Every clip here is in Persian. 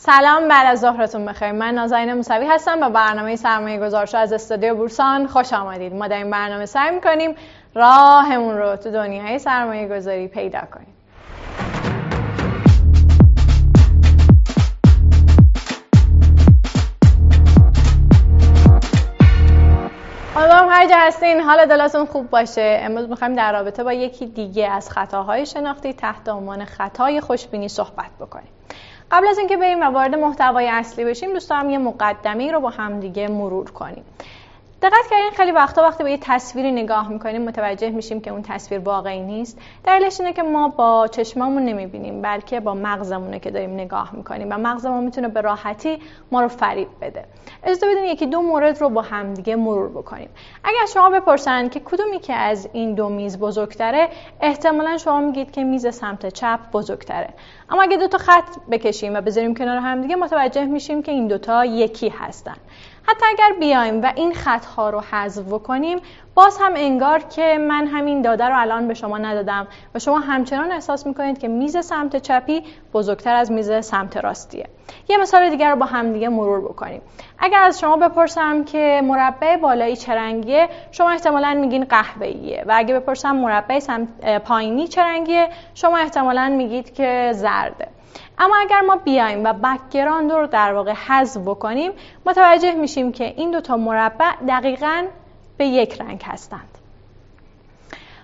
سلام بعد از ظهرتون بخیر. من نازنین موسوی هستم و برنامه سرمایه گذارش از استودیو بورسان خوش آمدید. ما در این برنامه سعی می‌کنیم راهمون رو تو دنیای سرمایه گذاری پیدا کنیم. امیدوارم هر جا هستین حال دلتون خوب باشه. امروز می‌خوایم در رابطه با یکی دیگه از خطاهای شناختی تحت عنوان خطای خوشبینی صحبت بکنیم. قبل از اینکه بریم و وارد محتوای اصلی بشیم دوست یه مقدمه رو با هم دیگه مرور کنیم. دقت کردین خیلی وقتا وقتی به یه تصویری نگاه می‌کنیم متوجه میشیم که اون تصویر واقعی نیست. دلیلش اینه که ما با چشمامون نمی‌بینیم بلکه با مغزمونه که داریم نگاه می‌کنیم و مغزمون می‌تونه به راحتی ما رو فریب بده. اجازه بدین یکی دو مورد رو با همدیگه مرور بکنیم. اگر شما بپرسن که کدومی که از این دو میز بزرگتره احتمالا شما میگید که میز سمت چپ بزرگتره. اما اگه دو تا خط بکشیم و بذاریم کنار همدیگه متوجه میشیم که این دوتا یکی هستن. حتی اگر بیایم و این خطها رو حذف کنیم باز هم انگار که من همین داده رو الان به شما ندادم و شما همچنان احساس می‌کنید که میز سمت چپی بزرگتر از میز سمت راستیه. یه مثال دیگر رو با هم دیگه مرور بکنیم. اگر از شما بپرسم که مربع بالایی چه رنگیه شما احتمالا میگین قهوه‌ایه و اگه بپرسم مربع پایینی چه رنگیه شما احتمالا میگید که زرده. اما اگر ما بیایم و background رو در واقع حذف بکنیم متوجه میشیم که این دو تا مربع دقیقا به یک رنگ هستند.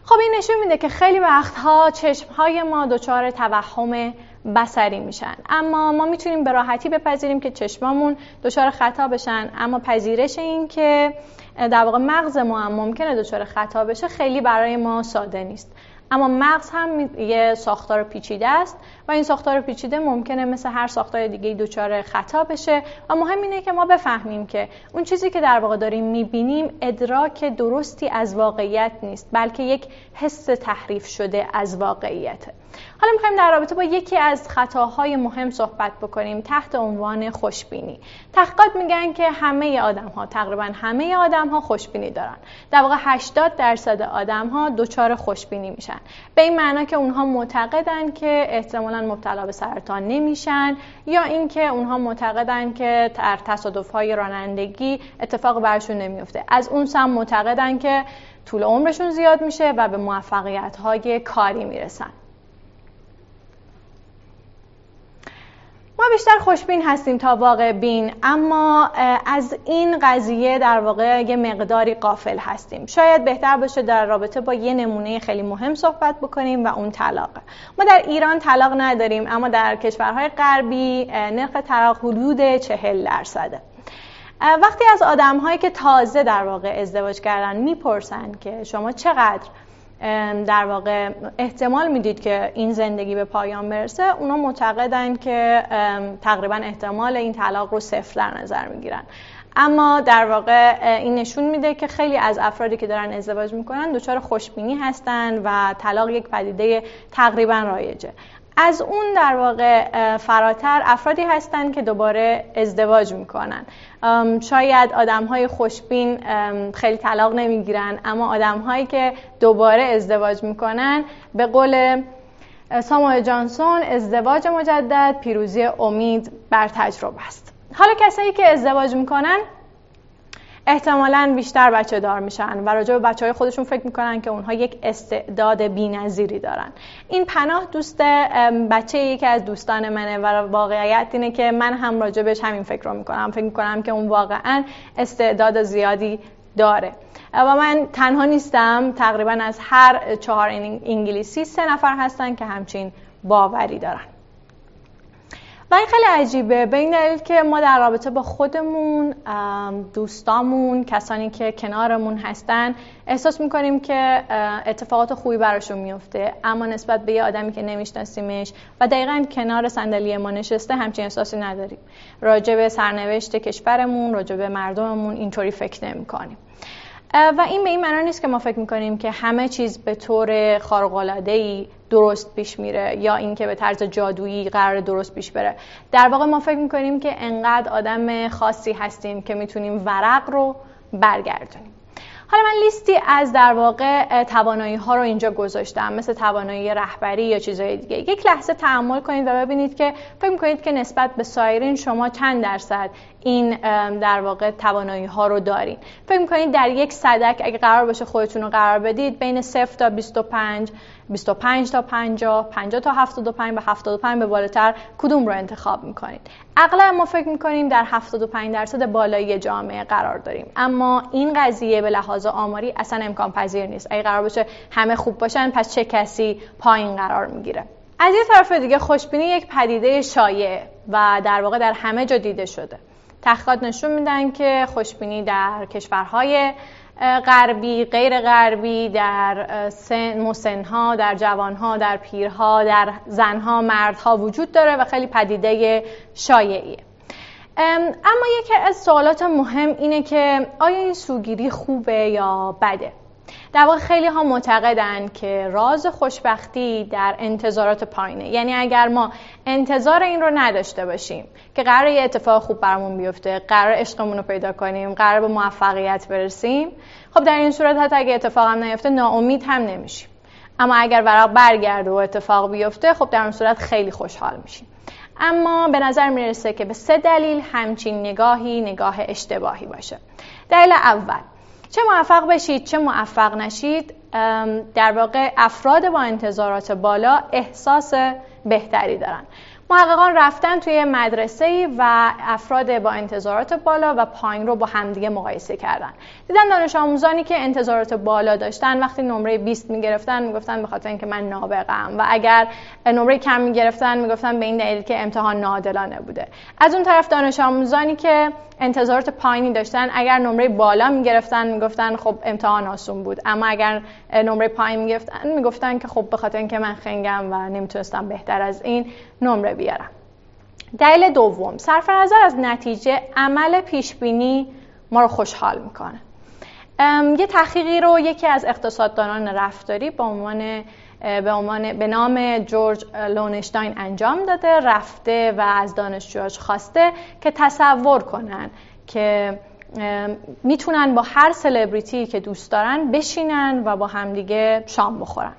خب این نشون میده که خیلی وقتها چشمهای ما دچار توهم بصری میشن. اما ما می‌تونیم به راحتی بپذیریم که چشمامون دچار خطا بشن. اما پذیرش این که در واقع مغز ما هم ممکنه دچار خطا بشه خیلی برای ما ساده نیست. اما مغز هم یه ساختار پیچیده است و این ساختار پیچیده ممکنه مثل هر ساختار دیگه دچار خطا بشه و مهم اینه که ما بفهمیم که اون چیزی که در واقع داریم می‌بینیم ادراک درستی از واقعیت نیست بلکه یک حس تحریف شده از واقعیته. حالا می‌خوایم در رابطه با یکی از خطاهای مهم صحبت بکنیم تحت عنوان خوشبینی. تحقیقات میگن که همه آدم ها تقریبا همه آدم ها خوشبینی دارن. در واقع 80 درصد آدم ها دچار خوشبینی میشن. به این معنا که اونها معتقدن که احتمالا مبتلا به سرطان نمیشن یا اینکه اونها معتقدن که در تصادف های رانندگی اتفاق برشون نمیفته از اون سم معتقدن که طول عمرشون زیاد میشه و به موفقیت های کاری می‌رسن. ما بیشتر خوشبین هستیم تا واقع بین اما از این قضیه در واقع یه مقداری قافل هستیم. شاید بهتر باشه در رابطه با یه نمونه خیلی مهم صحبت بکنیم و اون طلاقه ما در ایران طلاق نداریم اما در کشورهای غربی نرخ طلاق حدود چهل درصده وقتی از آدم هایی که تازه در واقع ازدواج کردن می‌پرسن که شما چقدر در واقع احتمال می‌دید که این زندگی به پایان برسه اونا معتقدن که تقریبا احتمال این طلاق رو صفر در نظر می‌گیرن. اما در واقع این نشون میده که خیلی از افرادی که دارن ازدواج می‌کنن دچار خوشبینی هستن و طلاق یک پدیده تقریبا رایجه. از اون در واقع فراتر افرادی هستند که دوباره ازدواج می‌کنن. شاید آدم های خوشبین خیلی طلاق نمی‌گیرن اما آدم هایی که دوباره ازدواج می‌کنن به قول ساموئل جانسون ازدواج مجدد پیروزی امید بر تجربه است. حالا کسایی که ازدواج می‌کنن احتمالا بیشتر بچه دار میشن و راجع به بچه های خودشون فکر می‌کنن که اونها یک استعداد بینظیری دارن. این پناه دوست بچه یکی از دوستان منه و واقعیت اینه که من هم راجع بهش همین فکر رو می‌کنم. فکر می‌کنم که اون واقعا استعداد زیادی داره. و من تنها نیستم تقریبا از هر چهار انگلیسی سه نفر هستن که همچین باوری دارن. و این خیلی عجیبه. به این دلیل که ما در رابطه با خودمون دوستامون کسانی که کنارمون هستن احساس می‌کنیم که اتفاقات خوبی براشون میفته اما نسبت به یه آدمی که نمیشناسیمش و دقیقا کنار صندلی ما نشسته همچین احساسی نداریم. راجع به سرنوشت کشورمون راجع به مردممون اینطوری فکر نمی‌کنیم. و این به این معنا نیست که ما فکر می‌کنیم که همه چیز به طور ای درست پیش میره یا اینکه به طرز جادویی قرار درست پیش بره. در واقع ما فکر می‌کنیم که انقدر آدم خاصی هستیم که می‌تونیم ورق رو برگردونیم. حالا من لیستی از در واقع توانایی ها رو اینجا گذاشتم مثل توانایی رهبری یا چیزهای دیگه. یک لحظه تحمل کنید و ببینید که فکر می‌کنید که نسبت به سایرین شما چند درصد این در واقع توانایی ها رو دارین. فکر می‌کنید در یک صدک اگه قرار باشه خودتون رو قرار بدید بین 0 تا 25 25 تا 50 50 تا 75 و 75 به بالاتر کدوم رو انتخاب می‌کنید؟ اغلب ما فکر می‌کنیم در 75 درصد بالایی جامعه قرار داریم. اما این قضیه به لحاظ آماری اصلا امکان پذیر نیست. اگه قرار باشه همه خوب باشن پس چه کسی پایین قرار می‌گیره؟ از یه طرف دیگه خوشبینی یک پدیده شایع و در واقع در همه جا دیده شده. تحقیقات نشون میدن که خوشبینی در کشورهای غربی غیر غربی در سن مسنها در جوانها در پیرها در زنها مردها وجود داره و خیلی پدیده شایعیه. اما یکی از سوالات مهم اینه که آیا این سوگیری خوبه یا بده؟ در واقع خیلی ها معتقدن که راز خوشبختی در انتظارات پایینه. یعنی اگر ما انتظار این رو نداشته باشیم که قرار یه اتفاق خوب برامون بیفته قرار عشقمون رو پیدا کنیم قرار به موفقیت برسیم خب در این صورت حتی اگه اتفاق هم نیفته ناامید هم نمیشیم. اما اگر ورق برگرده و اتفاق بیفته خب در اون صورت خیلی خوشحال میشیم. اما به نظر می‌رسه که به سه دلیل همچین نگاهی نگاه اشتباهی باشه. دلیل اول چه موفق بشید چه موفق نشید در واقع افراد با انتظارات بالا احساس بهتری دارن. محققان رفتن توی مدرسه و افراد با انتظارات بالا و پایین رو با همدیگه مقایسه کردن. دیدن دانش آموزانی که انتظارات بالا داشتن وقتی نمره 20 می‌گرفتن می‌گفتن به خاطر اینکه من نابغم. و اگر نمره کم می‌گرفتن می‌گفتن به این دلیل که امتحان ناعادلانه بوده. از اون طرف دانش آموزانی که انتظارات پایینی داشتن اگر نمره بالا می‌گرفتن می‌گفتن خب امتحان آسون بود. اما اگر نمره پایین می‌گرفتن می‌گفتن که خب به خاطر اینکه من خنگم و نمی‌تونستم بهتر از این نمره بیارم. دلیل دوم صرف نظر از نتیجه عمل پیشبینی ما رو خوشحال می‌کنه. یه تحقیقی رو یکی از اقتصاددانان رفتاری به عنوان به, عنوان به نام جورج لونشتاین انجام داده رفته و از دانشجوهاش خواسته که تصور کنن که می‌تونن با هر سلبریتی که دوست دارن بشینن و با همدیگه شام بخورن.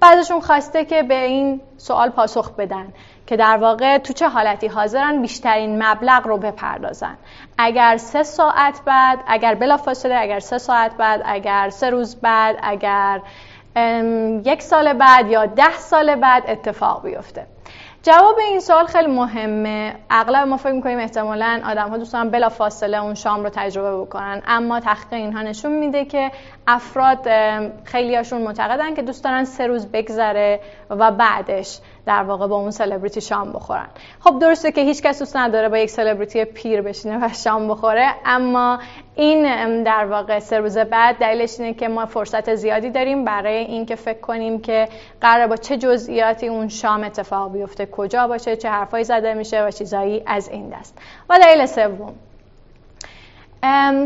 بعدشون خواسته که به این سوال پاسخ بدن. که در واقع تو چه حالتی حاضرن بیشترین مبلغ رو بپردازن. اگر سه ساعت بعد اگر بلافاصله اگر سه ساعت بعد اگر سه روز بعد اگر یک سال بعد یا ده سال بعد اتفاق بیفته. جواب این سوال خیلی مهمه. اغلب ما فکر می‌کنیم احتمالا آدم ها دوستان بلا فاصله اون شام رو تجربه بکنن. اما تحقیق اینها نشون میده که افراد خیلی هاشون معتقدن که دوست دارن سه روز بگذره و بعدش. در واقع با اون سلبریتی شام بخورن. خب درسته که هیچ کس دوست نداره با یک سلبریتی پیر بشینه و شام بخوره اما این در واقع سه روز بعد دلیلش اینه که ما فرصت زیادی داریم برای اینکه فکر کنیم که قرار با چه جزئیاتی اون شام اتفاق بیفته کجا باشه چه حرفایی زده میشه و چیزایی از این دست. و دلیل سوم.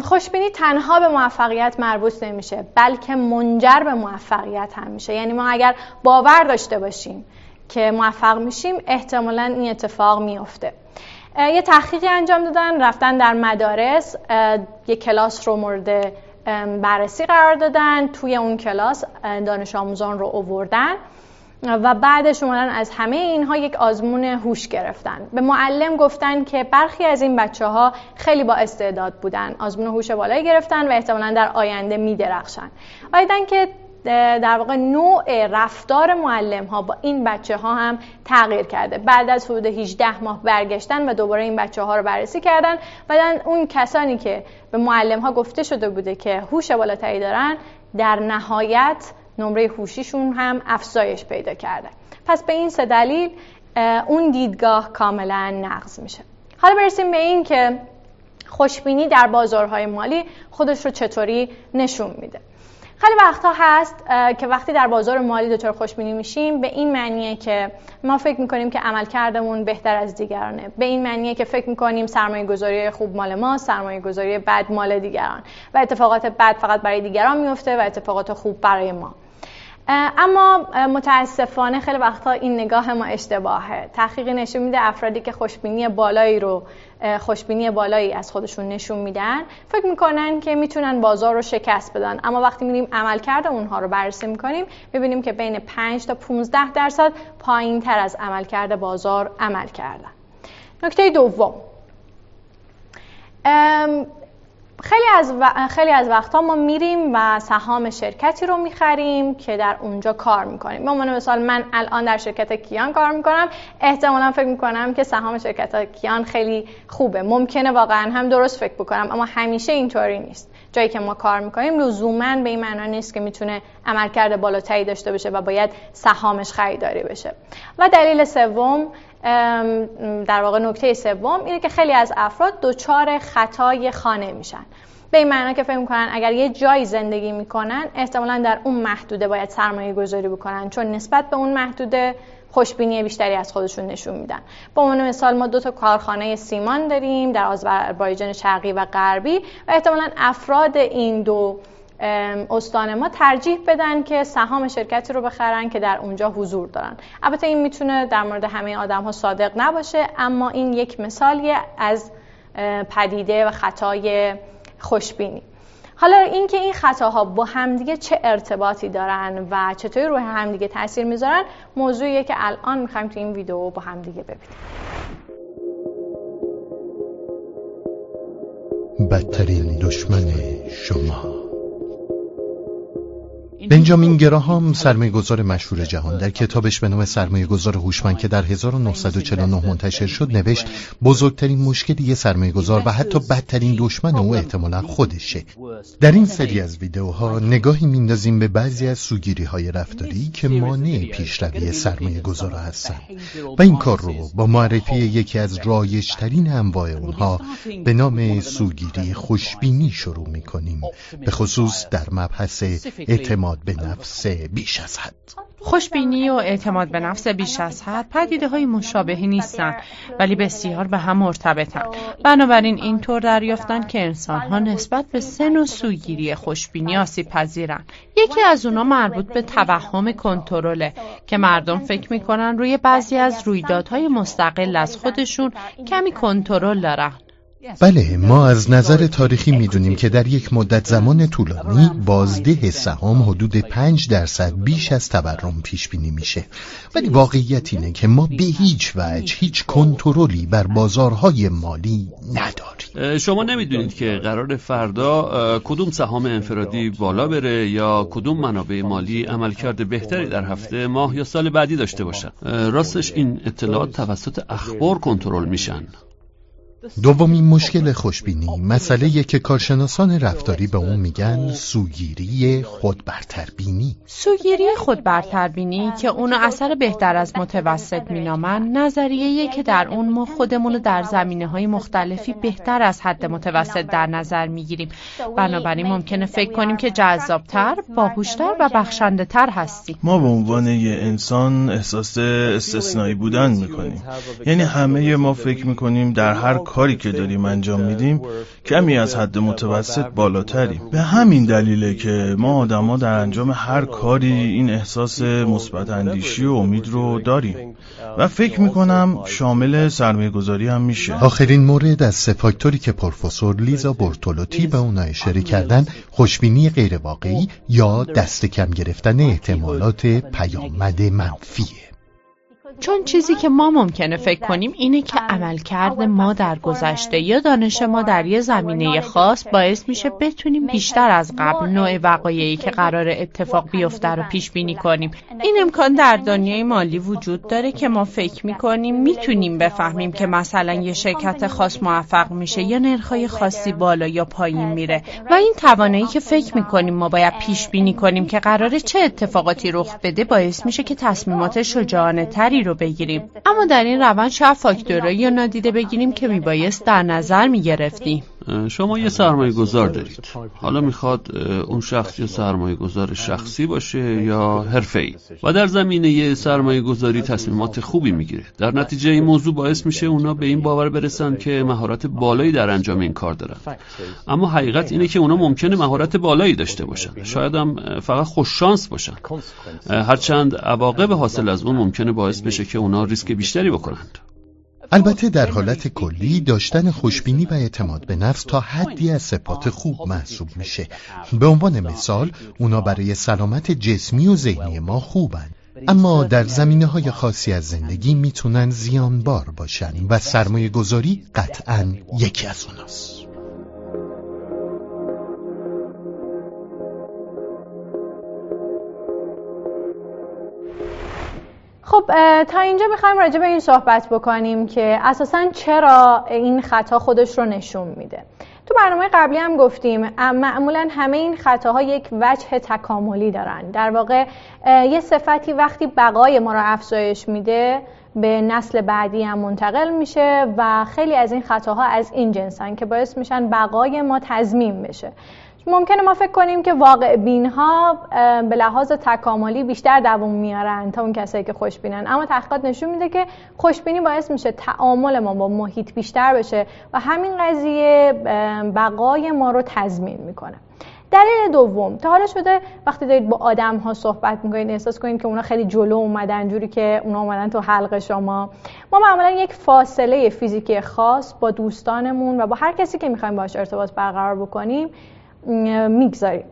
خوشبینی تنها به موفقیت مربوط نمیشه بلکه منجر به موفقیت هم میشه. یعنی ما اگر باور داشته باشیم که موفق میشیم احتمالا این اتفاق میفته یه تحقیقی انجام دادن رفتن در مدارس. یه کلاس رو مورد بررسی قرار دادن توی اون کلاس دانش آموزان رو اووردن و بعدش اومدن از همه اینها یک آزمون هوش گرفتن. به معلم گفتن که برخی از این بچه ها خیلی با استعداد بودن. آزمون هوش بالایی گرفتن و احتمالا در آینده میدرخشن. و که در واقع نوع رفتار معلم ها با این بچه ها هم تغییر کرده. بعد از حدود 18 ماه برگشتن و دوباره این بچه ها رو بررسی کردن بعد اون کسانی که به معلم ها گفته شده بوده که هوش بالاتری دارن در نهایت نمره هوشیشون هم افزایش پیدا کرده. پس به این سه دلیل اون دیدگاه کاملا نقض میشه. حالا برسیم به این که خوشبینی در بازارهای مالی خودش رو چطوری نشون میده. خیلی وقتها هست که وقتی در بازار مالی دچار خوشبینی میشیم به این معنیه که ما فکر می‌کنیم که عمل کردمون بهتر از دیگرانه. به این معنیه که فکر می‌کنیم سرمایه گذاری خوب مال ما سرمایه گذاری بد مال دیگران. و اتفاقات بد فقط برای دیگران میفته و اتفاقات خوب برای ما. اما متاسفانه خیلی وقتا این نگاه ما اشتباهه. تحقیقی نشون میده افرادی که خوشبینی بالایی رو خوشبینی بالایی از خودشون نشون میدن فکر می‌کنن که می‌تونن بازار رو شکست بدن. اما وقتی میریم عملکرد اونها رو بررسی می‌کنیم می‌بینیم که بین 5 تا 15 درصد پایین تر از عملکرد بازار عمل کردن. نکته دوم. خیلی از, و... خیلی از وقتها ما میریم و سهام شرکتی رو می‌خریم که در اونجا کار می‌کنیم. به عنوان مثال من الان در شرکت کیان کار می‌کنم. احتمالا فکر می‌کنم که سهام شرکت کیان خیلی خوبه. ممکنه واقعا هم درست فکر بکنم اما همیشه اینطوری نیست. جایی که ما کار می‌کنیم لزوما به این معنا نیست که می‌تونه عملکرد بالاتری داشته باشه و باید سهامش خریداری بشه. و دلیل سوم در واقع نکته سوم اینه که خیلی از افراد دچار خطای خانه میشن. به این معنا که فکر می‌کنن اگر یه جایی زندگی می‌کنن احتمالا در اون محدوده باید سرمایه گذاری بکنن چون نسبت به اون محدوده خوشبینی بیشتری از خودشون نشون میدن. به عنوان مثال ما دو تا کارخانه سیمان داریم در آذربایجان شرقی و غربی و احتمالا افراد این دو استان ما ترجیح بدن که سهام شرکتی رو بخرن که در اونجا حضور دارن. البته این می‌تونه در مورد همه آدم ها صادق نباشه اما این یک مثالیه از پدیده و خطای خوشبینی. حالا اینکه این خطاها با همدیگه چه ارتباطی دارن و چطوری روی همدیگه تاثیر می‌ذارن موضوعیه که الان می‌خوایم تو این ویدیو با همدیگه ببینیم. بدترین دشمن شما. بنجامین گراهام گذار مشهور جهان. در کتابش به نام گذار هوشمند که در 1949 منتشر شد نوشت بزرگترین مشکل یه گذار و حتی بدترین دشمن او احتمالا خودشه. در این سری از ویدیوها نگاهی میندازیم به بعضی از سوگیری های رفتاری که مانع پیشروی سرمایه گذارا هستن و این کار رو با معرفی یکی از رایجترین انواع اونها به نام سوگیری خوشبینی شروع می‌کنیم. به خصوص در مبحث اعتماد. به نفس بیش از حد. خوشبینی و اعتماد به نفس بیش از حد پدیده های مشابهی نیستند ولی بسیار به هم مرتبطن بنابراین اینطور دریافتن که انسان ها نسبت به سن و سوگیری خوشبینی آسیب پذیرن یکی از اونا مربوط به توهم کنترله که مردم فکر می‌کنن روی بعضی از رویدادهای مستقل از خودشون کمی کنترل دارن. بله ما از نظر تاریخی می‌دونیم که در یک مدت زمان طولانی بازده سهام حدود 5 درصد بیش از تورم پیش بینی میشه. ولی واقعیت اینه که ما به هیچ وجه هیچ کنترلی بر بازارهای مالی نداریم. شما نمی‌دونید که قرار فردا کدوم سهام انفرادی بالا بره یا کدوم منابع مالی عملکرد بهتری در هفته ماه یا سال بعدی داشته باشن؟ راستش این اطلاعات توسط اخبار کنترل میشن. دومین مشکل خوشبینی مسئله که کارشناسان رفتاری به اون میگن سوگیری خودبرتربینی. سوگیری خودبرتربینی که اونو اثر بهتر از متوسط مینامن نظریه که در اون ما خودمون در زمینه های مختلفی بهتر از حد متوسط در نظر می‌گیریم. بنابراین ممکنه فکر کنیم که جذابتر باهوشتر و بخشنده تر هستیم. ما به عنوان یه انسان احساس استثنایی بودن می‌کنیم. یعنی همه ما فکر می‌کنیم در هر کاری که داریم انجام میدیم کمی از حد متوسط بالاتریم. به همین دلیله که ما آدما در انجام هر کاری این احساس مثبت اندیشی و امید رو داریم و فکر می‌کنم شامل سرمایه گذاری هم میشه. آخرین مورد از سه فاکتوری که پروفسور لیزا بورتولوتی به اون اشاره کردن خوشبینی غیرواقعی یا دست کم گرفتن احتمالات پیامد منفیه. چون چیزی که ما ممکنه فکر کنیم اینه که عملکرد ما در گذشته یا دانش ما در یه زمینه خاص باعث میشه بتونیم بیشتر از قبل نوع وقایعی که قرار اتفاق بیفته رو پیش بینی کنیم. این امکان در دنیای مالی وجود داره که ما فکر می‌کنیم می‌تونیم بفهمیم که مثلا یه شرکت خاص موفق میشه یا نرخای خاصی بالا یا پایین میره. و این توانایی که فکر می‌کنیم ما باید پیش بینی کنیم که قراره چه اتفاقاتی رخ بده باعث میشه که تصمیمات شجاعانه تری رو بگیریم. اما در این روند شاید فاکتورایی رو نادیده بگیریم که میبایست در نظر می‌گرفتیم. شما یه سرمایه گذار دارید. حالا می‌خواد اون شخص یا سرمایه گذار شخصی باشه یا ای و در زمینه سرمایه گذاری تصمیمات خوبی می‌گیره. در نتیجه این موضوع باعث میشه اونا به این باور برسن که مهارت بالایی در انجام این کار دارن. اما حقیقت اینه که اونا ممکنه مهارت بالایی داشته باشن. شاید هم فقط خوش شانس باشن. هرچند عواقب حاصل از اون ممکنه باعث بشه که اونا ریسک بیشتری بکنند. البته در حالت کلی داشتن خوشبینی و اعتماد به نفس تا حدی از صفات خوب محسوب میشه. به عنوان مثال اونا برای سلامت جسمی و ذهنی ما خوبن. اما در زمینه های خاصی از زندگی می‌تونن زیانبار باشن و سرمایه گذاری قطعا یکی از اوناست. خب تا اینجا می‌خوایم راجع به این صحبت بکنیم که اساسا چرا این خطا خودش رو نشون میده. تو برنامه قبلی هم گفتیم معمولا همه این خطاها یک وجه تکاملی دارن. در واقع یه صفتی وقتی بقای ما رو افزایش میده به نسل بعدی هم منتقل میشه و خیلی از این خطاها از این جنسن که باعث میشن بقای ما تضمین بشه. ممکنه ما فکر کنیم که واقع بین ها به لحاظ تکاملی بیشتر دووم میارن تا اون کسایی که خوشبینن. اما تحقیقات نشون میده که خوشبینی باعث میشه تعامل ما با محیط بیشتر بشه و همین قضیه بقای ما رو تضمین می‌کنه. دلیل دوم تا حالا شده وقتی دارید با آدم ها صحبت می‌کنید احساس کنید که اونا خیلی جلو اومدن جوری که اونا اومدن تو حلق شما. ما معمولا یک فاصله فیزیکی خاص با دوستانمون و با هر کسی که می‌خوایم باش ارتباط برقرار بکنیم می‌گذاریم.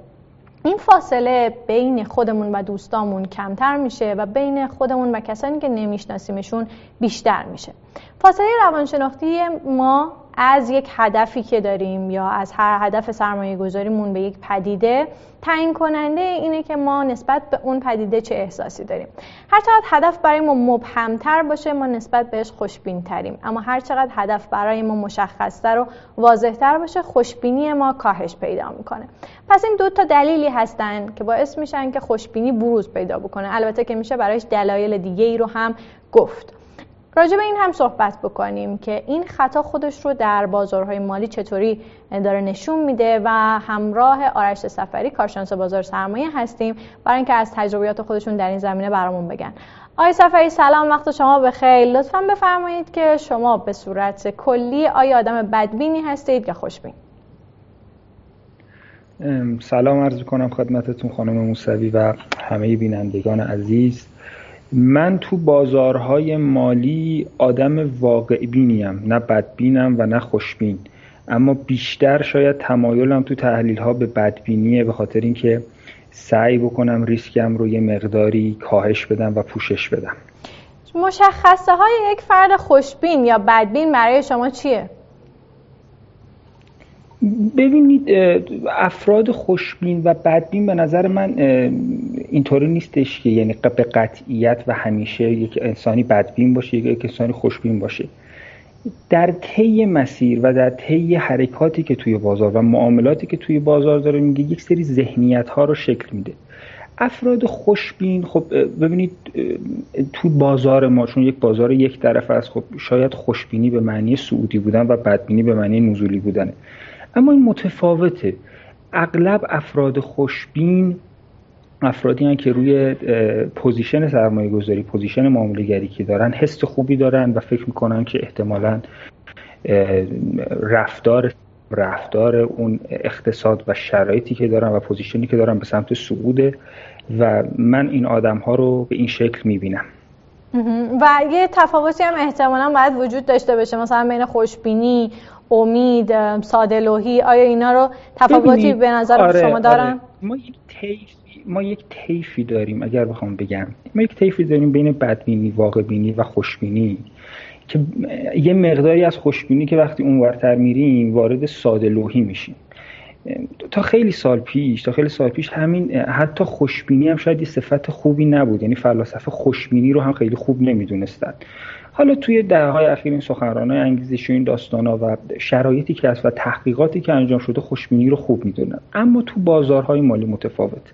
این فاصله بین خودمون و دوستامون کمتر میشه و بین خودمون و کسانی که نمیشناسیمشون بیشتر میشه. فاصله روانشناختی ما از یک هدفی که داریم یا از هر هدف سرمایه گذاریمون به یک پدیده تعیین کننده اینه که ما نسبت به اون پدیده چه احساسی داریم. هر چقدر هدف برای ما مبهمتر باشه ما نسبت بهش خوشبین تریم اما هر چقدر هدف برای ما مشخصتر و واضحتر باشه خوشبینی ما کاهش پیدا می‌کنه. پس این دو تا دلیلی هستن که باعث میشن که خوشبینی بروز پیدا بکنه. البته که میشه برایش دلایل دیگه ای رو هم گفت. راجع به این هم صحبت بکنیم که این خطا خودش رو در بازارهای مالی چطوری داره نشون میده و همراه آرش سفری کارشناس بازار سرمایه هستیم برای اینکه از تجربیات خودشون در این زمینه برامون بگن. آقای سفری سلام وقت شما بخیر. لطفا بفرمایید که شما به صورت کلی آیا آدم بدبینی هستید یا خوشبین؟ سلام عرض کنم خدمتتون خانم موسوی و همه بینندگان عزیز. من تو بازارهای مالی آدم واقع بینیم نه بدبینم و نه خوشبین اما بیشتر شاید تمایلم تو تحلیل ها به بدبینیه به خاطر اینکه سعی بکنم ریسکم رو یه مقداری کاهش بدم و پوشش بدم مشخصه های یک فرد خوشبین یا بدبین برای شما چیه؟ ببینید افراد خوشبین و بدبین به نظر من اینطوری نیستش که یعنی به قطعیت و همیشه یک انسانی بدبین باشه یک انسانی خوشبین باشه. در طی مسیر و در طی حرکاتی که توی بازار و معاملاتی که توی بازار داره میگه یک سری ذهنیت ها رو شکل میده. افراد خوشبین خب ببینید تو بازار ما چون یک بازار یک طرف است خب شاید خوشبینی به معنی سعودی بودن و بدبینی به معنی نزولی بودنه. اما این متفاوته. اغلب افراد خوشبین افرادی هن که روی position سرمایه گذاری position معامله که دارن حس خوبی دارن و فکر می‌کنن که احتمالا رفتار رفتار اون اقتصاد و شرایطی که دارن و position ی که دارن به سمت صعوده و من این آدم ها رو به این شکل می‌بینم. و یه تفاوتی هم احتمالا باید وجود داشته باشه. مثلا بین خوشبینی امید سادلوهی آیا اینا رو تفاوتی به نظر آره، شما دارن؟ آره. ما یک ما یک طیفی داریم اگر بخوام بگم. ما یک طیفی داریم بین بدبینی واقع بینی و خوشبینی. که یه مقداری از خوشبینی که وقتی اونورتر میریم وارد ساده لوحی میشیم. تا خیلی سال پیش تا خیلی سال پیش همین حتی خوشبینی هم شاید یه صفت خوبی نبود. یعنی فلاسفه خوشبینی رو هم خیلی خوب نمی‌دونستن. حالا توی دههای اخیر این سخنرانای انگیزشی این داستانا و شرایطی که هست و تحقیقاتی که انجام شده خوشبینی رو خوب می‌دونن. اما تو بازارهای مالی متفاوت.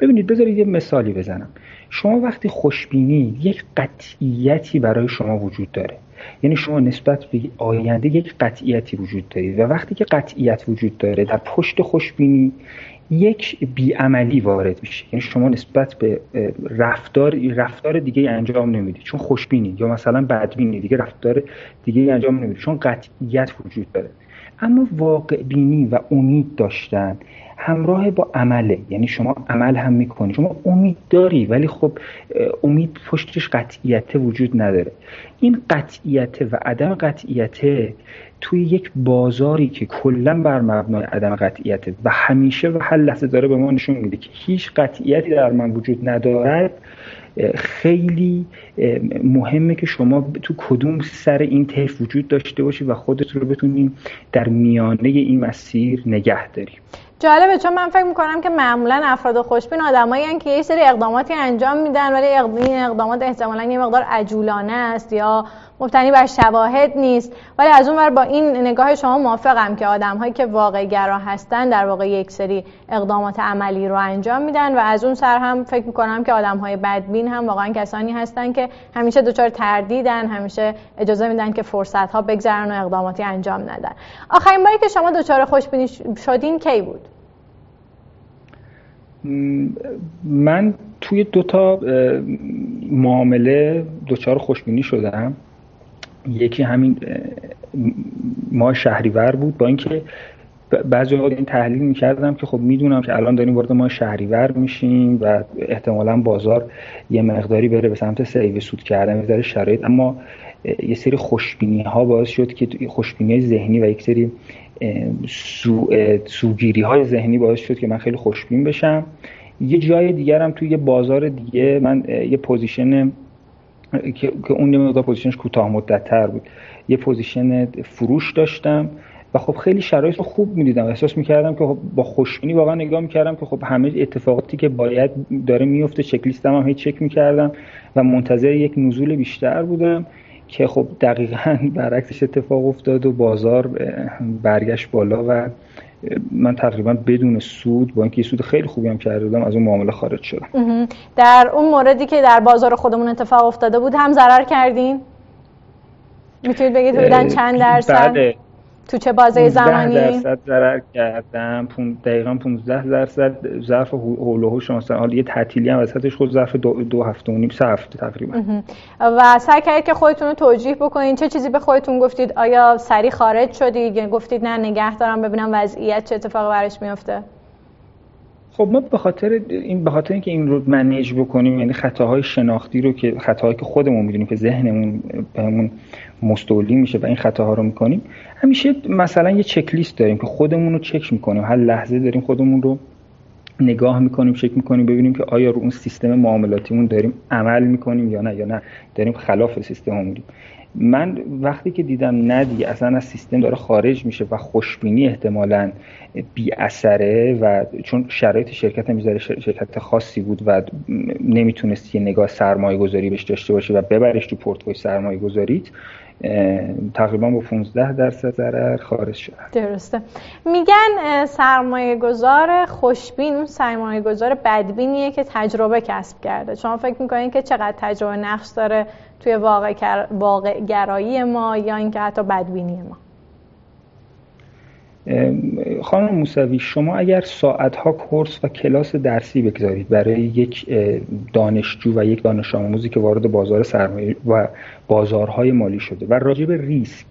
ببینید بذارید یه مثالی بزنم. شما وقتی خوشبینی یک قطعیتی برای شما وجود داره. یعنی شما نسبت به آینده یک قطعیتی وجود دارید و وقتی که قطعیت وجود داره در پشت خوشبینی یک بیعملی وارد میشه. یعنی شما نسبت به رفتار رفتار دیگه انجام نمی‌دید چون خوشبینی یا مثلا بدبینی دیگه رفتار دیگه انجام نمی‌دید چون قطعیت وجود داره. اما واقع بینی و امید داشتن همراه با عمله. یعنی شما عمل هم می‌کنی. شما امید داری ولی خب امید پشتش قطعیت وجود نداره. این قطعیت و عدم قطعیت توی یک بازاری که کلا بر مبنای عدم قطعیت و همیشه و هر لحظه داره به ما نشون میده که هیچ قطعیتی در من وجود ندارد خیلی مهمه که شما تو کدوم سر این طیف وجود داشته باشی و خودت رو بتونیم در میانه این مسیر نگه داریم جالبه چون من فکر می‌کنم که معمولا افراد خوشبین آدمایی که یه سری اقداماتی انجام میدن ولی این اقدامات احتمالا یه مقدار عجولانه است یا مبتنی بر شواهد نیست. ولی از اون با این نگاه شما موافقم که آدم هایی که واقع گرا هستن در واقع یک سری اقدامات عملی رو انجام میدن و از اون سر هم فکر می‌کنم که آدم های بدبین هم واقعا کسانی هستن که همیشه دچار تردیدن همیشه اجازه میدن که فرصت ها بگذرن و اقداماتی انجام ندن. آخرین باری که شما دچار خوشبینی شدین کی بود؟ من توی دو تا معامله دچار خوشبینی شدم. یکی همین ماه شهریور بود با اینکه بعضی وقت این تحلیل می‌کردم که خب می‌دونم که الان داریم وارد ما شهریور میشیم و احتمالا بازار یه مقداری بره به سمت save سود کردن می‌ذاره شرایط. اما یه سری خوشبینی ها باعث شد که خوشبینی ذهنی و یک سری سو، سوگیری های ذهنی باعث شد که من خیلی خوشبین بشم. یه جای دیگرم توی یه بازار دیگه من یه position که, اون یه مقدار position ش کوتاه مدت تر بود. یه position فروش داشتم و خب خیلی شرایط خوب می‌دیدم. احساس می‌کردم که خب با خوشبینی واقعا نگاه می‌کردم که خب همه اتفاقاتی که باید داره میفته چک لیستم هم هی چک می‌کردم و منتظر یک نزول بیشتر بودم که خب دقیقا برعکسش اتفاق افتاد و بازار برگشت بالا و من تقریبا بدون سود با اینکه سود خیلی خوبی هم کرده بودم از اون معامله خارج شدم. در اون موردی که در بازار خودمون اتفاق افتاده بود هم ضرر کردین؟ می‌تونید بگید بودن چند درصد؟ بله. تو چه بازه زمانی؟ درصد ضرر کردم. دقیقا 15 درصد ظرف حول و حوش مثلا حالا یه تعطیلی هم وسطش خود ظرف دو, دو هفته و نیم سه هفته تقریبا. و سعی کردید که خودتون رو توجیه بکنین چه چیزی به خودتون گفتید؟ آیا سری خارج شدید یا گفتید نه نگه دارم ببینم وضعیت چه اتفاقی براش میفته خب ما به خاطر این به خاطر اینکه این رو منیج بکنیم یعنی خطاهای شناختی رو که خطاهایی که خودمون می‌دونیم که ذهنمون بهمون مستولی میشه و این خطاها رو می‌کنیم. همیشه مثلا یه چک لیست داریم که خودمون رو چک می‌کنیم. هر لحظه داریم خودمون رو نگاه می‌کنیم چک می‌کنیم ببینیم که آیا رو اون سیستم معاملاتیمون داریم عمل می‌کنیم یا نه یا نه. داریم خلاف سیستم میریم من وقتی که دیدم ندی اصلا از سیستم داره خارج میشه و خوشبینی احتمالا بی اثره و چون شرایط شرکت هم شرکت خاصی بود و نمی‌تونست یه نگاه سرمایه گذاری بهش داشته باشه و ببرش تو پورتفوی سرمایه گذاریت تقریبا با 15 درصد ضرر خارج شد. درسته. میگن سرمایه گذار خوشبین اون سرمایه گذار بدبینیه که تجربه کسب کرده. شما فکر می‌کنین که چقدر تجربه نقش داره توی واقع, واقع گرایی ما یا اینکه حتی بدبینی ما؟ خانم موسوی شما اگر ساعتها کورس و کلاس درسی بگذارید برای یک دانشجو و یک دانش آموزی که وارد بازار سرمایه و بازارهای مالی شده و راجع به ریسک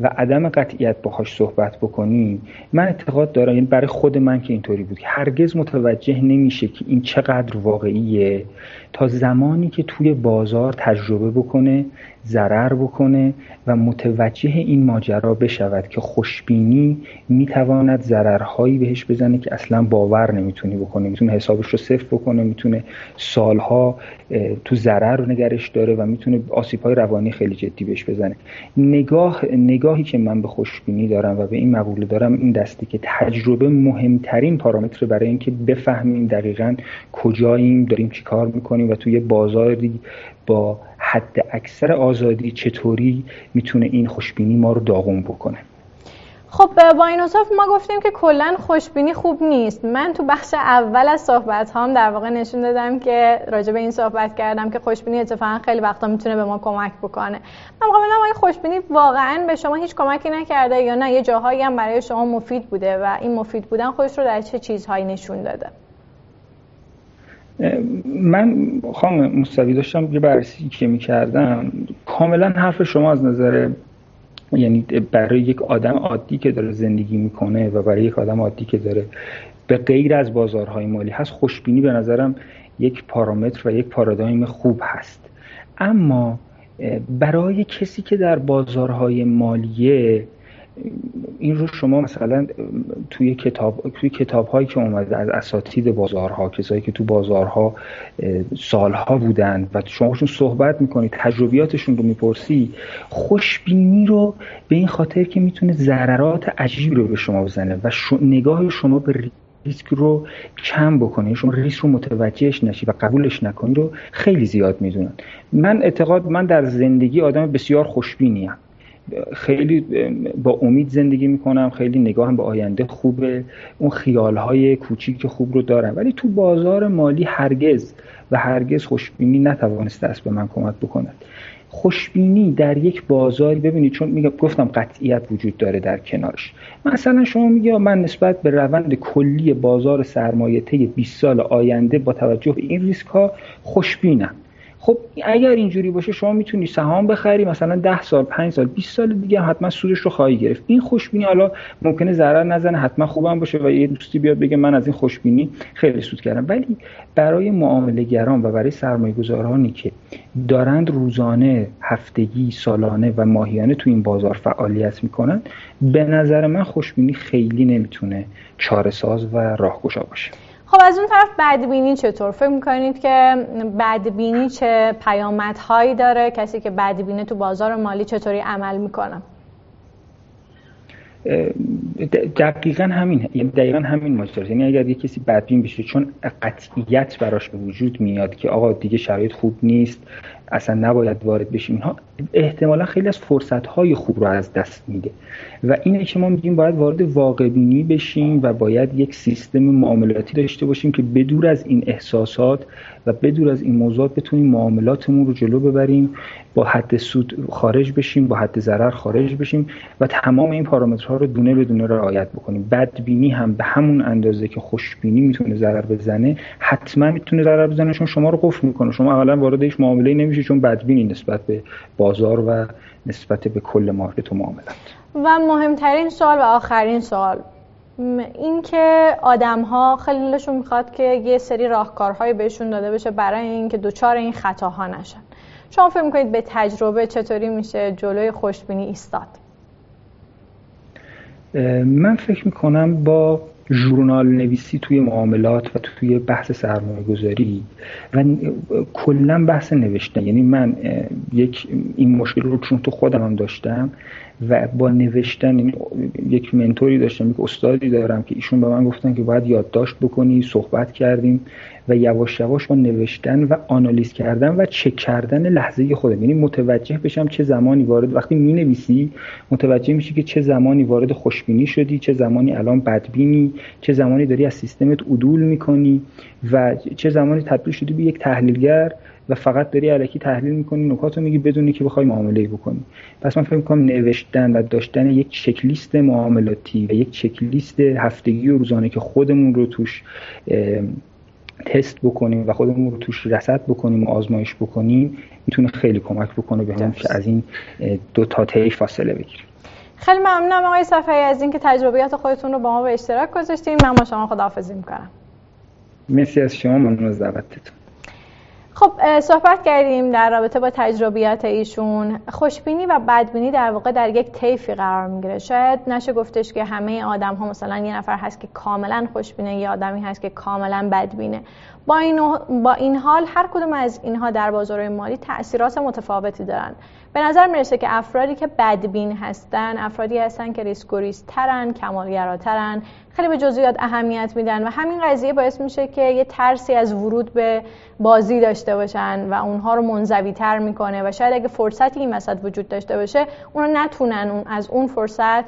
و عدم قطعیت باهاش صحبت بکنیم من اعتقاد دارم یعنی برای خود من که اینطوری بود هرگز متوجه نمیشه که این چقدر واقعیه. تا زمانی که توی بازار تجربه بکنه ضرر بکنه و متوجه این ماجرا بشود که خوشبینی می‌تواند ضررهایی بهش بزنه که اصلا باور نمی‌تونی بکنه می‌تونه حسابش رو صفر بکنه می‌تونه سالها تو ضرر نگرش داره و می‌تونه های روانی خیلی جدی بهش بزنه. نگاه نگاهی که من به خوشبینی دارم و به این مقوله دارم این دستی که تجربه مهمترین پارامتر برای اینکه بفهمیم دقیقا کجاییم داریم چیکار می‌کنیم. و توی بازاری با حد اکثر آزادی چطوری می‌تونه این خوشبینی ما رو داغون بکنه؟ خب با این اصاف ما گفتیم که کلا خوشبینی خوب نیست. من تو بخش اول از صحبت هام در واقع نشون دادم که راجع به این صحبت کردم که خوشبینی اتفاقا خیلی وقتا می‌تونه به ما کمک بکنه. من می‌خوام این خوشبینی واقعا به شما هیچ کمکی نکرده یا نه؟ یه جاهایی هم برای شما مفید بوده و این مفید بودن خودش رو در چه چیزهایی نشون داده؟ من خانم مستوی داشتم یه بررسی که می‌کردم. کاملا حرف شما از نظر یعنی برای یک آدم عادی که داره زندگی می‌کنه و برای یک آدم عادی که داره به غیر از بازارهای مالی هست خوشبینی به نظرم یک پارامتر و یک پارادایم خوب هست. اما برای کسی که در بازارهای مالیه این رو شما مثلا توی کتاب توی کتاب هایی که اومده از اساتید بازارها کسایی که تو بازارها سالها بودن و شماشون صحبت می‌کنی تجربیاتشون رو می‌پرسی خوشبینی رو به این خاطر که می‌تونه ضررات عجیب رو به شما بزنه و نگاه شما به ریسک رو کم بکنه. شما ریسک رو متوجهش نشی و قبولش نکنی رو خیلی زیاد می‌دونن. من اعتقاد من در زندگی آدم بسیار خوشبینیم خیلی با امید زندگی می‌کنم خیلی نگاهم به آینده خوبه. اون خیالهای کوچیک خوب رو دارم. ولی تو بازار مالی هرگز و هرگز خوشبینی نتوانسته است به من کمک بکند. خوشبینی در یک بازاری ببینید چون میگم گفتم قطعیت وجود داره در کنارش. مثلا شما میگه من نسبت به روند کلی بازار سرمایه طی 20 سال آینده با توجه به این ریسک ها خوشبینم. خب اگر اینجوری باشه شما می‌تونی سهام بخری مثلا 10 سال 5 سال 20 سال دیگه حتما سودش رو خواهی گرفت. این خوشبینی حالا ممکنه ضرر نزنه حتما خوبم باشه و یه دوستی بیاد بگه من از این خوشبینی خیلی سود کردم. ولی برای معامله گران و برای سرمایه گذارانی که دارند روزانه هفتگی سالانه و ماهیانه تو این بازار فعالیت می‌کنن. به نظر من خوشبینی خیلی نمی‌تونه چاره ساز و راهگشا باشه. خب از اون طرف بدبینی چطور؟ فکر می‌کنید که بدبینی چه پیامدهایی داره؟ کسی که بدبینه تو بازار مالی چطوری عمل می‌کنه؟ دقیقا همین یعنی دقیقا همین ماجراست یعنی اگر یه کسی بدبین بشه چون قطعیت براش به وجود میاد که آقا دیگه شرایط خوب نیست اصلا نباید وارد بشیم. اینها احتمالا خیلی از فرصت های خوب رو از دست میده. و اینه که ما میگیم باید وارد واقع بینی بشیم و باید یک سیستم معاملاتی داشته باشیم که بدور از این احساسات و بدور از این موضوعات بتونیم معاملاتمون رو جلو ببریم با حد سود خارج بشیم با حد ضرر خارج بشیم و تمام این پارامترها رو دونه به دونه رعایت بکنیم. بدبینی هم به همون اندازه که خوشبینی می‌تونه ضرر بزنه حتما می‌تونه ضرر بزنه چون شما رو قفل می‌کنه. شما اولا وارد هیچ معامله نمیشه چون بدبینی نسبت به بازار و نسبت به کل مارکت و معاملات. و مهمترین سوال و آخرین سوال. این که آدم ها خیلی دلشون می‌خواد که یه سری راهکارهایی بهشون داده بشه برای اینکه دوچار این خطاها نشن. شما فکر می‌کنید به تجربه چطوری میشه جلوی خوشبینی ایستاد؟ من فکر می‌کنم با ژورنال نویسی توی معاملات و توی بحث سرمایه گذاری و کلا بحث نوشتن. یعنی من یک این مشکل رو چون تو خودم هم داشتم و با نوشتن یعنی یک منتوری داشتم یک استادی دارم که ایشون به من گفتن که باید یادداشت بکنی صحبت کردیم. و یواش یواش با نوشتن و آنالیز کردن و چک کردن لحظه خودم یعنی متوجه بشم چه زمانی وارد وقتی می نویسی متوجه میشی که چه زمانی وارد خوشبینی شدی چه زمانی الان بدبینی چه زمانی داری از سیستمت عدول می‌کنی و چه زمانی تبدیل شدی به یک تحلیلگر و فقط داری علکی تحلیل می‌کنی نکات رو میگی بدونی که بخوای معامله بکنی. پس من فکر می‌کنم نوشتن و داشتن یک چکلیست معاملاتی و یک چکلیست هفتگی و روزانه که خودمون رو توش تست بکنیم و خودمون رو توش رسد بکنیم و آزمایش بکنیم می‌تونه خیلی کمک بکنه به که از این دو تا طی فاصله بگیریم. خیلی ممنونم آقای صفحی از اینکه تجربیات خودتون رو با ما به اشتراک گذاشتین. من با شما خداحافظی می‌کنم. مرسی از شما. ممنون از دعوتتون. خب صحبت کردیم در رابطه با تجربیات ایشون. خوشبینی و بدبینی در واقع در یک طیفی قرار می‌گیره. شاید نشه گفتش که همه آدم ها مثلا یه نفر هست که کاملا خوشبینه یه آدمی هست که کاملا بدبینه. با این, با این حال هر کدوم از اینها در بازار مالی تاثیرات متفاوتی دارن. به نظر می‌رسه که افرادی که بدبین هستن افرادی هستن که ریسک‌گریزترن کمالگراترن خیلی به جزئیات اهمیت میدن و همین قضیه باعث میشه که یه ترسی از ورود به بازی داشته باشن و اونها رو منزوی تر می‌کنه و شاید اگه فرصتی این وسط وجود داشته باشه اونو نتونن اون از اون فرصت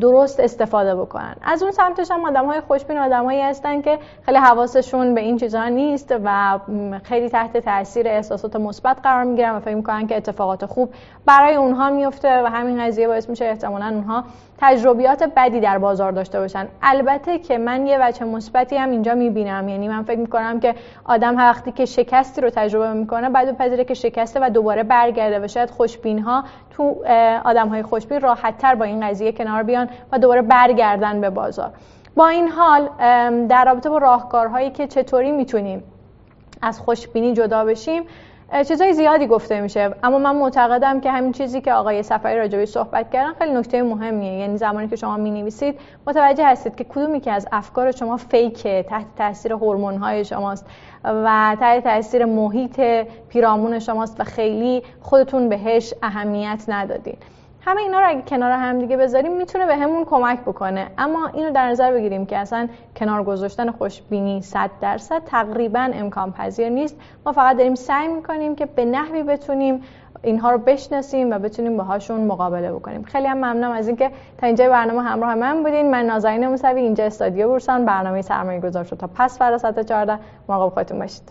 درست استفاده بکنن. از اون سمتش هم آدم های خوشبین آدمایی هستن که خیلی حواسشون به این چیزها نیست و خیلی تحت تاثیر احساسات مثبت قرار می‌گیرن و فکر می‌کنن که اتفاقات خوب برای اونها میفته و همین قضیه باعث میشه احتمالا اونها تجربیات بدی در بازار داشته باشن. البته که من یه وجه مثبتی هم اینجا می‌بینم. یعنی من فکر می‌کنم که آدم وقتی که شکستی رو تجربه می‌کنه بعد بپذیره که شکسته و دوباره برگرده و شاید خوشبین ها تو آدم های خوشبین راحت تر با این قضیه کنار بیان و دوباره برگردن به بازار. با این حال در رابطه با راهکارهایی که چطوری می‌تونیم از خوشبینی جدا بشیم چیزای زیادی گفته میشه. اما من معتقدم که همین چیزی که آقای سفری راجبی صحبت کردن خیلی نکته مهمیه. یعنی زمانی که شما می نویسید متوجه هستید که کدومی که از افکار شما فیکه تحت تاثیر هورمون های شماست و تحت تاثیر محیط پیرامون شماست و خیلی خودتون بهش اهمیت ندادید همه اینا رو اگه کنار هم دیگه بذاریم می‌تونه به همون کمک بکنه. اما اینو در نظر بگیریم که اصلا کنار گذاشتن خوشبینی 100 درصد تقریبا امکان پذیر نیست. ما فقط داریم سعی می‌کنیم که به نحوی بتونیم اینها رو بشناسیم و بتونیم باهاشون مقابله بکنیم. خیلی هم ممنونم از اینکه تا اینجا برنامه همراه من بودین. من نازنین موسوی اینجا استادیو بورسان. برنامه سرمایه گذار شد تا پس فراست 14 مراقب خودتون باشید.